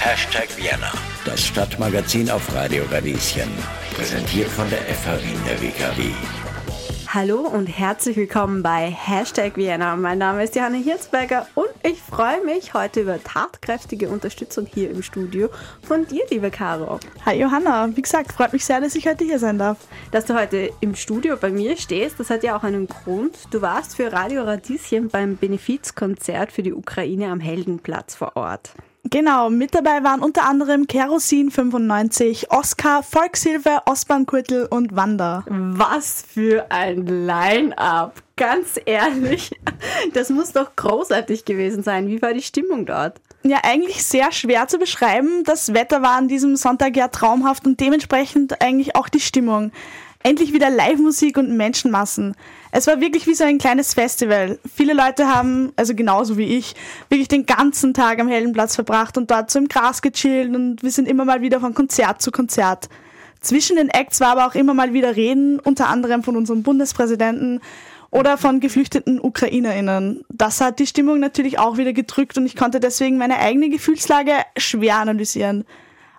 Hashtag Vienna, das Stadtmagazin auf Radio Radieschen. Präsentiert von der FH Wien der WKW. Hallo und herzlich willkommen bei Hashtag Vienna. Mein Name ist Johanna Hirzberger und ich freue mich heute über tatkräftige Unterstützung hier im Studio von dir, liebe Caro. Hi Johanna, wie gesagt, freut mich sehr, dass ich heute hier sein darf. Dass du heute im Studio bei mir stehst, das hat ja auch einen Grund. Du warst für Radio Radieschen beim Benefizkonzert für die Ukraine am Heldenplatz vor Ort. Genau, mit dabei waren unter anderem Kerosin 95, Oscar, Volkshilfe, Ostbahnkürtel und Wanda. Was für ein Line-up! Ganz ehrlich, das muss doch großartig gewesen sein. Wie war die Stimmung dort? Ja, eigentlich sehr schwer zu beschreiben. Das Wetter war an diesem Sonntag ja traumhaft und dementsprechend eigentlich auch die Stimmung. Endlich wieder Live-Musik und Menschenmassen. Es war wirklich wie so ein kleines Festival. Viele Leute haben, also genauso wie ich, wirklich den ganzen Tag am Heldenplatz verbracht und dort so im Gras gechillt und wir sind immer mal wieder von Konzert zu Konzert. Zwischen den Acts war aber auch immer mal wieder Reden, unter anderem von unserem Bundespräsidenten oder von geflüchteten UkrainerInnen. Das hat die Stimmung natürlich auch wieder gedrückt und ich konnte deswegen meine eigene Gefühlslage schwer analysieren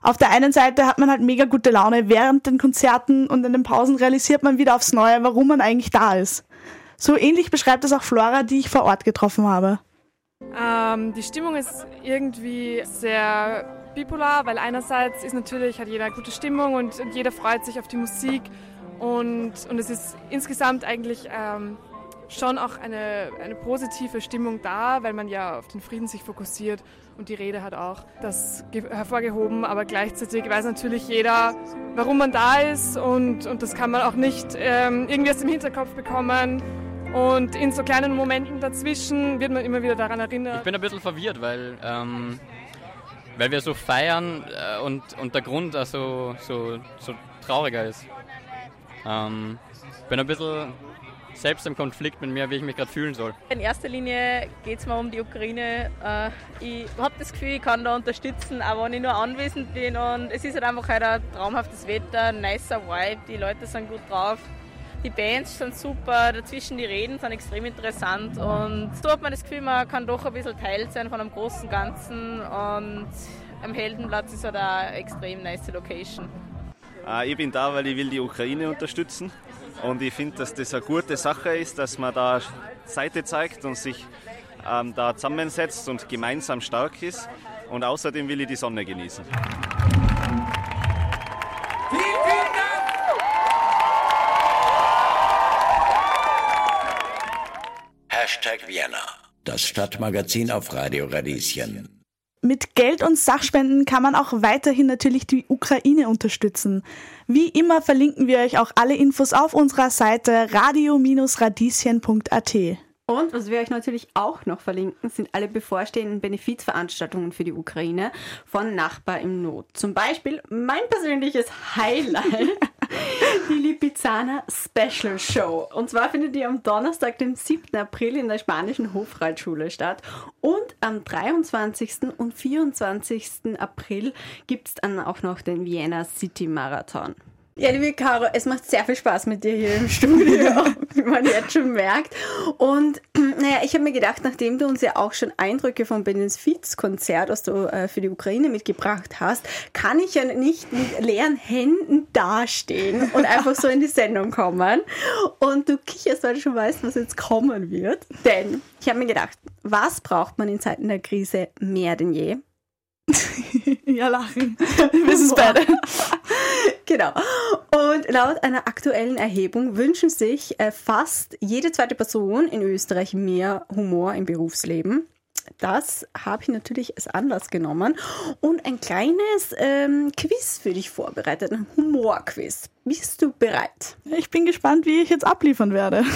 auf der einen Seite hat man halt mega gute Laune während den Konzerten und in den Pausen realisiert man wieder aufs Neue, warum man eigentlich da ist. So ähnlich beschreibt es auch Flora, die ich vor Ort getroffen habe. Ähm, die Stimmung ist irgendwie sehr bipolar, weil einerseits ist natürlich, hat jeder gute Stimmung und, und jeder freut sich auf die Musik und, und es ist insgesamt eigentlich ähm, schon auch eine, eine positive Stimmung da, weil man ja auf den Frieden sich fokussiert und die Rede hat auch das hervorgehoben, aber gleichzeitig weiß natürlich jeder, warum man da ist und, und das kann man auch nicht ähm, irgendwie aus dem Hinterkopf bekommen. Und in so kleinen Momenten dazwischen wird man immer wieder daran erinnert. Ich bin ein bisschen verwirrt, weil, ähm, weil wir so feiern äh, und, und der Grund also so, so trauriger ist. Ähm, bin ein bisschen selbst im Konflikt mit mir, wie ich mich gerade fühlen soll. In erster Linie geht es mir um die Ukraine. Äh, ich habe das Gefühl, ich kann da unterstützen, auch wenn ich nur anwesend bin. Und es ist halt einfach halt ein traumhaftes Wetter, nicer Vibe, die Leute sind gut drauf. Die Bands sind super, dazwischen die Reden sind extrem interessant und so hat man das Gefühl, man kann doch ein bisschen Teil sein von einem großen Ganzen und am Heldenplatz ist halt eine extrem nice Location. Äh, ich bin da, weil ich will die Ukraine unterstützen und ich finde, dass das eine gute Sache ist, dass man da Seite zeigt und sich ähm, da zusammensetzt und gemeinsam stark ist. Und außerdem will ich die Sonne genießen. Hashtag Vienna, das Stadtmagazin auf Radio Radieschen. Mit Geld und Sachspenden kann man auch weiterhin natürlich die Ukraine unterstützen. Wie immer verlinken wir euch auch alle Infos auf unserer Seite radio-radieschen.at. Und was wir euch natürlich auch noch verlinken, sind alle bevorstehenden Benefizveranstaltungen für die Ukraine von Nachbar im Not. Zum Beispiel mein persönliches Highlight, die Lipizzaner Special Show. Und zwar findet die am Donnerstag, den 7. April in der spanischen Hofreitschule statt. Und am 23. und 24. April gibt es dann auch noch den Vienna City Marathon. Ja, liebe Caro, es macht sehr viel Spaß mit dir hier im Studio, wie man jetzt schon merkt. Und naja, ich habe mir gedacht, nachdem du uns ja auch schon Eindrücke vom Benefizkonzert, was du äh, für die Ukraine mitgebracht hast, kann ich ja nicht mit leeren Händen dastehen und einfach so in die Sendung kommen. Und du kicherst, weil du schon weißt, was jetzt kommen wird. Denn ich habe mir gedacht, was braucht man in Zeiten der Krise mehr denn je? ja, lachen. Wir es beide. Genau. Und laut einer aktuellen Erhebung wünschen sich äh, fast jede zweite Person in Österreich mehr Humor im Berufsleben. Das habe ich natürlich als Anlass genommen und ein kleines ähm, Quiz für dich vorbereitet, ein Humorquiz. Bist du bereit? Ich bin gespannt, wie ich jetzt abliefern werde.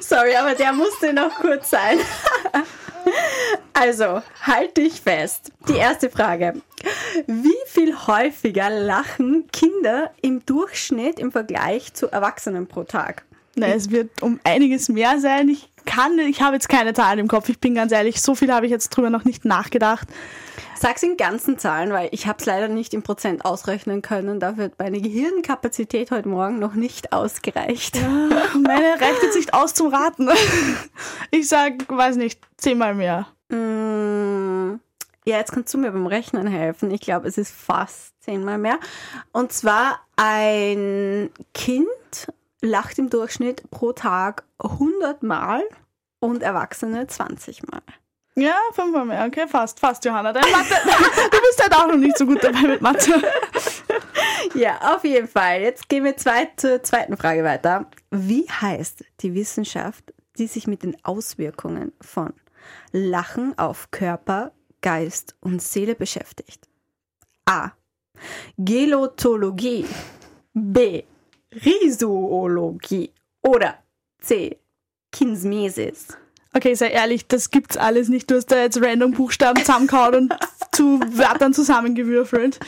Sorry, aber der musste noch kurz sein. Also, halt dich fest. Die erste Frage. Wie viel häufiger lachen Kinder im Durchschnitt im Vergleich zu Erwachsenen pro Tag? Na, es wird um einiges mehr sein. Ich kann, ich habe jetzt keine Zahlen im Kopf. Ich bin ganz ehrlich, so viel habe ich jetzt drüber noch nicht nachgedacht. Sag's in ganzen Zahlen, weil ich habe es leider nicht im Prozent ausrechnen können. Dafür hat meine Gehirnkapazität heute Morgen noch nicht ausgereicht. Meine reicht jetzt nicht aus zum Raten. Ich sag, weiß nicht, zehnmal mehr. Mm, Ja, jetzt kannst du mir beim Rechnen helfen. Ich glaube, es ist fast zehnmal mehr. Und zwar ein Kind lacht im Durchschnitt pro Tag 100 Mal und Erwachsene 20 Mal. Ja, fünfmal mehr. Okay, fast, fast, Johanna. Deine Mathe, du bist halt auch noch nicht so gut dabei mit Mathe. Ja, auf jeden Fall. Jetzt gehen wir zwei, zur zweiten Frage weiter. Wie heißt die Wissenschaft, die sich mit den Auswirkungen von Lachen auf Körper, Geist und Seele beschäftigt? A. Gelotologie. B. Rhizoologie. Oder C. Kinsmesis. Okay, sei ehrlich, das gibt's alles nicht. Du hast da jetzt random Buchstaben zusammengehauen und zu Wörtern zusammengewürfelt.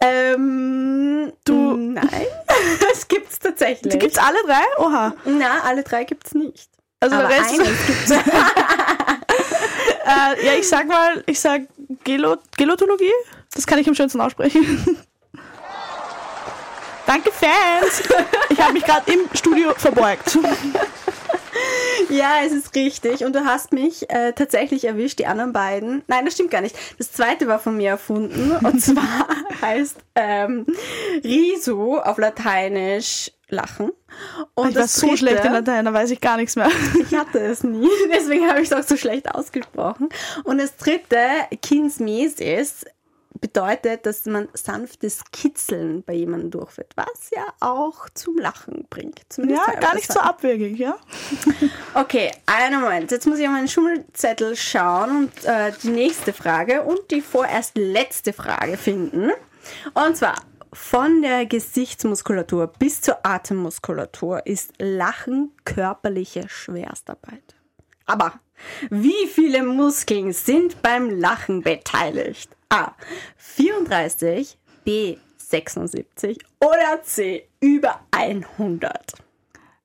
Ähm, Du- Nein, das gibt's tatsächlich. Die gibt's alle drei? Oha. Na, alle drei gibt's nicht. Also Aber der Rest. gibt's. Äh, ja, ich sag mal, ich sag Gelo Gelotologie. Das kann ich am schönsten aussprechen. Danke, Fans. Ich habe mich gerade im Studio verbeugt. Ja, es ist richtig. Und du hast mich äh, tatsächlich erwischt, die anderen beiden. Nein, das stimmt gar nicht. Das zweite war von mir erfunden. Und zwar heißt ähm, Risu auf Lateinisch Lachen. Und Ich war so dritte- schlecht in Latein, da weiß ich gar nichts mehr. Ich hatte es nie, deswegen habe ich es auch so schlecht ausgesprochen. Und das dritte, Kinsmesis, bedeutet, dass man sanftes Kitzeln bei jemandem durchführt, was ja auch zum Lachen bringt. Zumindest Ja, gar nicht so abwegig, ja? Okay, einen Moment. Jetzt muss ich auf meinen Schummelzettel schauen und äh, die nächste Frage und die vorerst letzte Frage finden. Und zwar, von der Gesichtsmuskulatur bis zur Atemmuskulatur ist Lachen körperliche Schwerstarbeit. Aber wie viele Muskeln sind beim Lachen beteiligt? A. 34, B. 76 oder C. Über 100.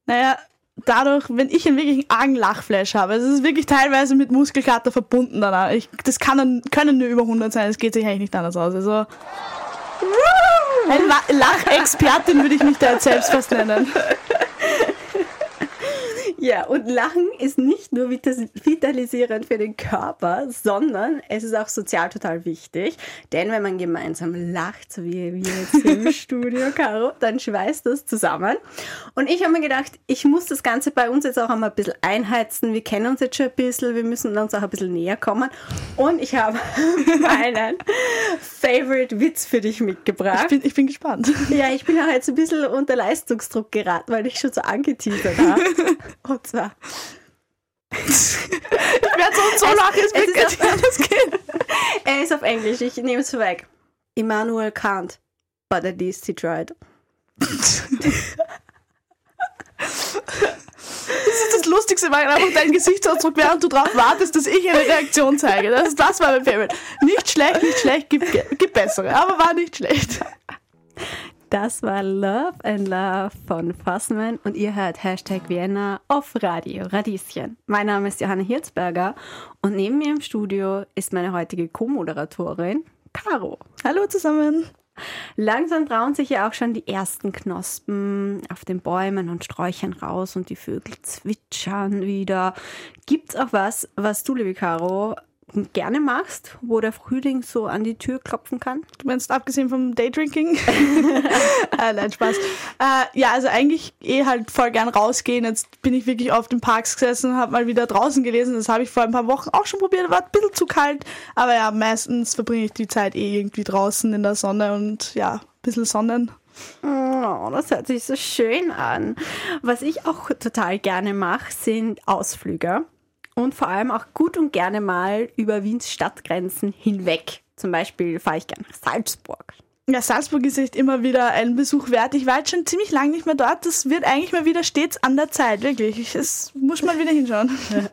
Naja, dadurch, wenn ich einen wirklichen argen Lachflash habe, es ist wirklich teilweise mit Muskelkater verbunden danach. Ich, das kann dann, können nur über 100 sein, es geht sich eigentlich nicht anders aus. Also, Lachexpertin würde ich mich da jetzt selbst fast nennen. Ja, und Lachen ist nicht nur vitalisierend für den Körper, sondern es ist auch sozial total wichtig. Denn wenn man gemeinsam lacht, so wie wir jetzt im Studio, Caro, dann schweißt das zusammen. Und ich habe mir gedacht, ich muss das Ganze bei uns jetzt auch einmal ein bisschen einheizen. Wir kennen uns jetzt schon ein bisschen, wir müssen uns auch ein bisschen näher kommen. Und ich habe meinen Favorite Witz für dich Ich mitgebracht. bin, ich bin gespannt. Ja, ich bin auch jetzt ein bisschen unter Leistungsdruck geraten, weil ich schon so angeteasert habe. Und zwar, Ich werde so und so lachen, es es ist nicht anders gehen. er ist auf Englisch, ich nehme es vorweg. Immanuel can't, but at least he tried. Das ist das Lustigste, weil einfach dein Gesichtsausdruck, während du drauf wartest, dass ich eine Reaktion zeige. Das, das war mein Favorite. Nicht schlecht, nicht schlecht, gibt, gibt bessere, aber war nicht schlecht. Das war Love and Love von Fassmann und ihr hört Hashtag Vienna auf Radio Radieschen. Mein Name ist Johanna Hirzberger und neben mir im Studio ist meine heutige Co-Moderatorin Caro. Hallo zusammen. Langsam trauen sich ja auch schon die ersten Knospen auf den Bäumen und Sträuchern raus und die Vögel zwitschern wieder. Gibt's auch was, was du, liebe Caro, gerne machst, wo der Frühling so an die Tür klopfen kann? Du meinst abgesehen vom Daydrinking? äh, nein, Spaß. Äh, ja, also eigentlich eh halt voll gern rausgehen. Jetzt bin ich wirklich auf den Parks gesessen und habe mal wieder draußen gelesen. Das habe ich vor ein paar Wochen auch schon probiert. War ein bisschen zu kalt. Aber ja, meistens verbringe ich die Zeit eh irgendwie draußen in der Sonne und ja, ein bisschen Sonnen. Oh, das hört sich so schön an. Was ich auch total gerne mache, sind Ausflüge. Und vor allem auch gut und gerne mal über Wiens Stadtgrenzen hinweg. Zum Beispiel fahre ich gerne nach Salzburg. Ja, Salzburg ist echt immer wieder ein Besuch wert. Ich war jetzt schon ziemlich lange nicht mehr dort. Das wird eigentlich mal wieder stets an der Zeit, wirklich. Es muss mal wieder hinschauen.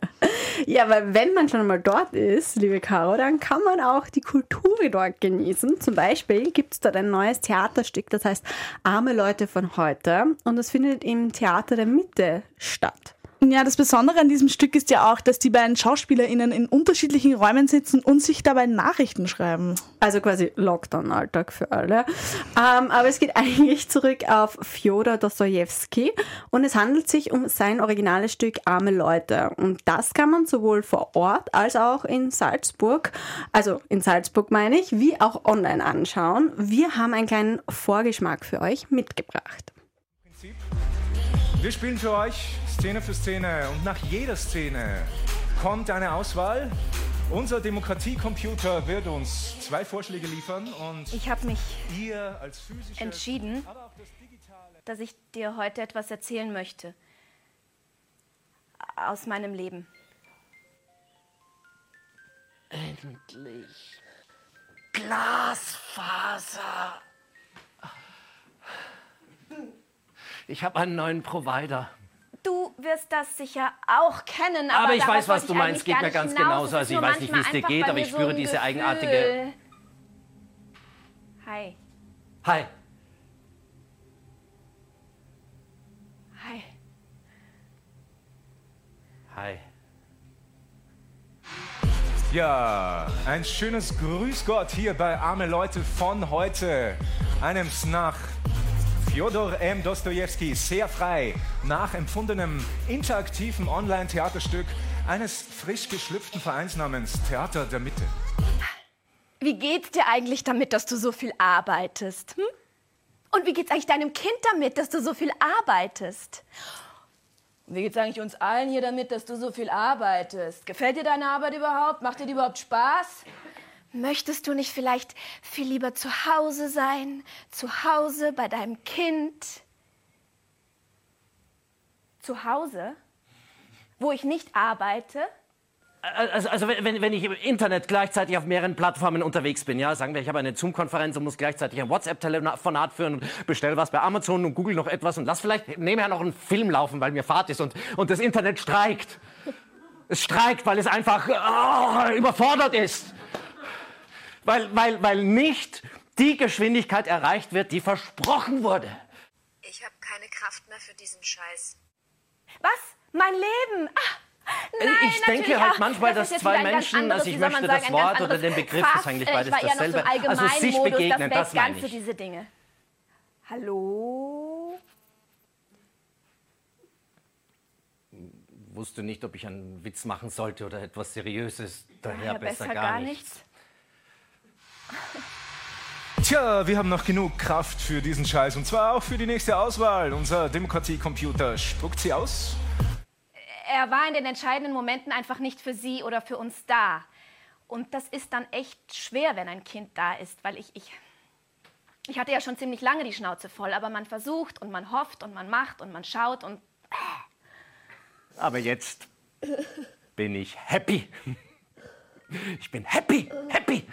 Ja, weil wenn man schon mal dort ist, liebe Caro, dann kann man auch die Kultur dort genießen. Zum Beispiel gibt es dort ein neues Theaterstück, das heißt Arme Leute von heute. Und das findet im Theater der Mitte statt. Ja, das Besondere an diesem Stück ist ja auch, dass die beiden SchauspielerInnen in unterschiedlichen Räumen sitzen und sich dabei Nachrichten schreiben. Also quasi Lockdown-Alltag für alle. Ähm, aber es geht eigentlich zurück auf Fjodor Dostojewski und es handelt sich um sein originales Stück Arme Leute. Und das kann man sowohl vor Ort als auch in Salzburg, also in Salzburg meine ich, wie auch online anschauen. Wir haben einen kleinen Vorgeschmack für euch mitgebracht. Wir spielen für euch Szene für Szene und nach jeder Szene kommt eine Auswahl. Unser Demokratiecomputer wird uns zwei Vorschläge liefern und Ich habe mich ihr als physische, entschieden, dass ich dir heute etwas erzählen möchte. Aus meinem Leben. Endlich. Glasfaser. Ich habe einen neuen Provider. Du wirst das sicher auch kennen, aber, Aber ich weiß, was du meinst. Geht mir nicht ganz hinaus. genauso. Also ich weiß nicht, wie es dir geht, aber ich so spüre ein diese eigenartige. Gefühl. Hi. Hi. Hi. Hi. Ja, ein schönes Grüß Gott hier bei Arme Leute von heute. Einem nach Fjodor M. Dostojewski sehr frei nachempfundenem interaktiven Online-Theaterstück eines frisch geschlüpften Vereins namens Theater der Mitte. Wie geht's dir eigentlich damit, dass du so viel arbeitest? Hm? Und wie geht's eigentlich deinem Kind damit, dass du so viel arbeitest? Wie geht's eigentlich uns allen hier damit, dass du so viel arbeitest? Gefällt dir deine Arbeit überhaupt? Macht dir die überhaupt Spaß? Möchtest du nicht vielleicht viel lieber zu Hause sein? Zu Hause bei deinem Kind? Zu Hause? Wo ich nicht arbeite? Also, also wenn, wenn- ich im Internet gleichzeitig auf mehreren Plattformen unterwegs bin, ja, sagen wir, ich habe eine Zoom-Konferenz und muss gleichzeitig ein WhatsApp-Telefonat führen und bestell was bei Amazon und google noch etwas und lass vielleicht nebenher noch einen Film laufen, weil mir Fahrt ist und, und das Internet streikt. Es streikt, weil es einfach oh, überfordert ist. Weil, weil, weil nicht die Geschwindigkeit erreicht wird, die versprochen wurde. Ich habe keine Kraft mehr für diesen Scheiß. Was? Mein Leben? Ah, nein, ich denke halt manchmal, das dass zwei Menschen, anderes, also ich möchte das sagen, ganz Wort oder den Begriff Fass. ist eigentlich Äh, beides ich war eher noch dasselbe. So Also sich Allgemeinmodus, begegnen, das, das meine Ganze, ich. diese Dinge. Hallo? wusste nicht, ob ich einen Witz machen sollte oder etwas Seriöses. Daher Ja, besser, besser gar, gar nichts. Tja, wir haben noch genug Kraft für diesen Scheiß und zwar auch für die nächste Auswahl. Unser Demokratiecomputer spuckt sie aus. Er war in den entscheidenden Momenten einfach nicht für sie oder für uns da. Und das ist dann echt schwer, wenn ein Kind da ist, weil ich, ich, ich hatte ja schon ziemlich lange die Schnauze voll, aber man versucht und man hofft und man macht und man schaut und Aber jetzt bin ich happy. Ich bin happy, happy.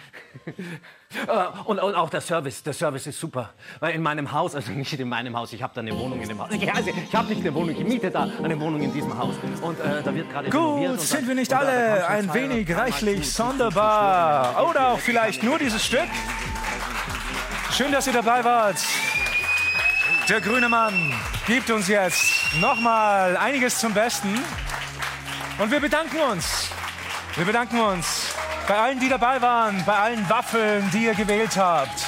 Äh, und, und auch der Service, der Service ist super. Weil in meinem Haus, also nicht in meinem Haus, ich habe da eine Wohnung in dem Haus. Ja, also ich habe nicht eine Wohnung, ich miete da eine Wohnung in diesem Haus. Und äh, da wird gerade Gut, sind wir nicht alle ein wenig reichlich sonderbar? Oder auch vielleicht nur dieses Stück? Schön, dass ihr dabei wart. Der grüne Mann gibt uns jetzt nochmal einiges zum Besten. Und wir bedanken uns. Wir bedanken uns bei allen, die dabei waren, bei allen Waffeln, die ihr gewählt habt.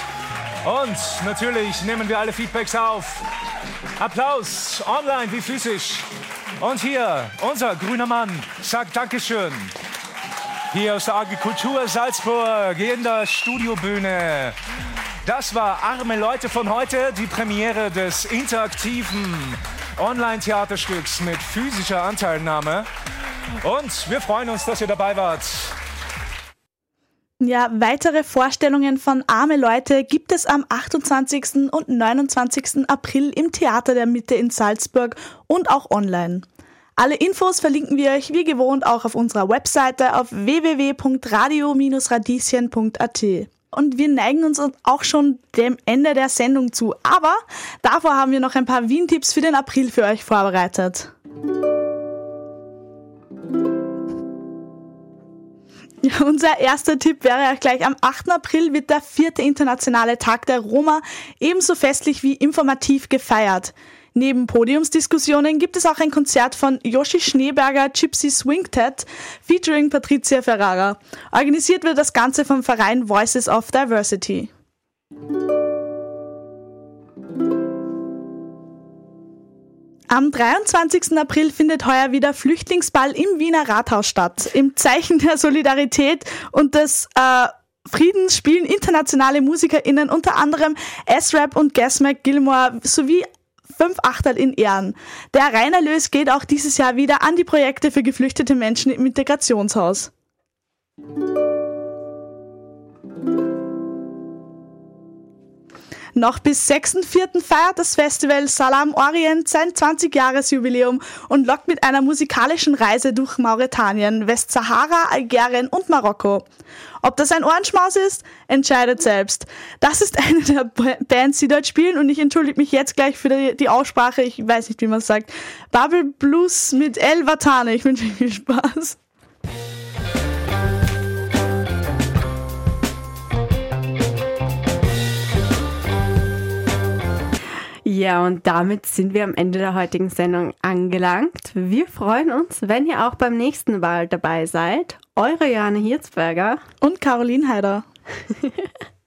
Und natürlich nehmen wir alle Feedbacks auf. Applaus, online wie physisch. Und hier, unser grüner Mann sagt Dankeschön. Hier aus der Agrikultur Salzburg in der Studiobühne. Das war Arme Leute von heute, die Premiere des interaktiven Online-Theaterstücks mit physischer Anteilnahme. Und wir freuen uns, dass ihr dabei wart. Ja, weitere Vorstellungen von Arme Leute gibt es am 28. und 29. April im Theater der Mitte in Salzburg und auch online. Alle Infos verlinken wir euch wie gewohnt auch auf unserer Webseite auf www.radio-radieschen.at. Und wir neigen uns auch schon dem Ende der Sendung zu. Aber davor haben wir noch ein paar Wien-Tipps für den April für euch vorbereitet. Ja, unser erster Tipp wäre auch gleich, am 8. April wird der vierte internationale Tag der Roma ebenso festlich wie informativ gefeiert. Neben Podiumsdiskussionen gibt es auch ein Konzert von Yoshi Schneeberger Gypsy Swingtet featuring Patricia Ferrara. Organisiert wird das Ganze vom Verein Voices of Diversity. Am 23. April findet heuer wieder Flüchtlingsball im Wiener Rathaus statt. Im Zeichen der Solidarität und des äh, Friedens spielen internationale MusikerInnen unter anderem S-Rap und Gas Gilmore sowie fünf Achtel in Ehren. Der Reinerlös geht auch dieses Jahr wieder an die Projekte für geflüchtete Menschen im Integrationshaus. Noch bis 6.4. feiert das Festival Salam Orient sein 20-Jahres-Jubiläum und lockt mit einer musikalischen Reise durch Mauretanien, Westsahara, Algerien und Marokko. Ob das ein Ohrenschmaus ist, entscheidet selbst. Das ist eine der Bands, die dort spielen und ich entschuldige mich jetzt gleich für die, Aussprache, ich weiß nicht, wie man es sagt. Bubble Blues mit El Watane. Ich wünsche viel Spaß. Ja, und damit sind wir am Ende der heutigen Sendung angelangt. Wir freuen uns, wenn ihr auch beim nächsten Wahl dabei seid. Eure Jane Hirzberger und Caroline Heider.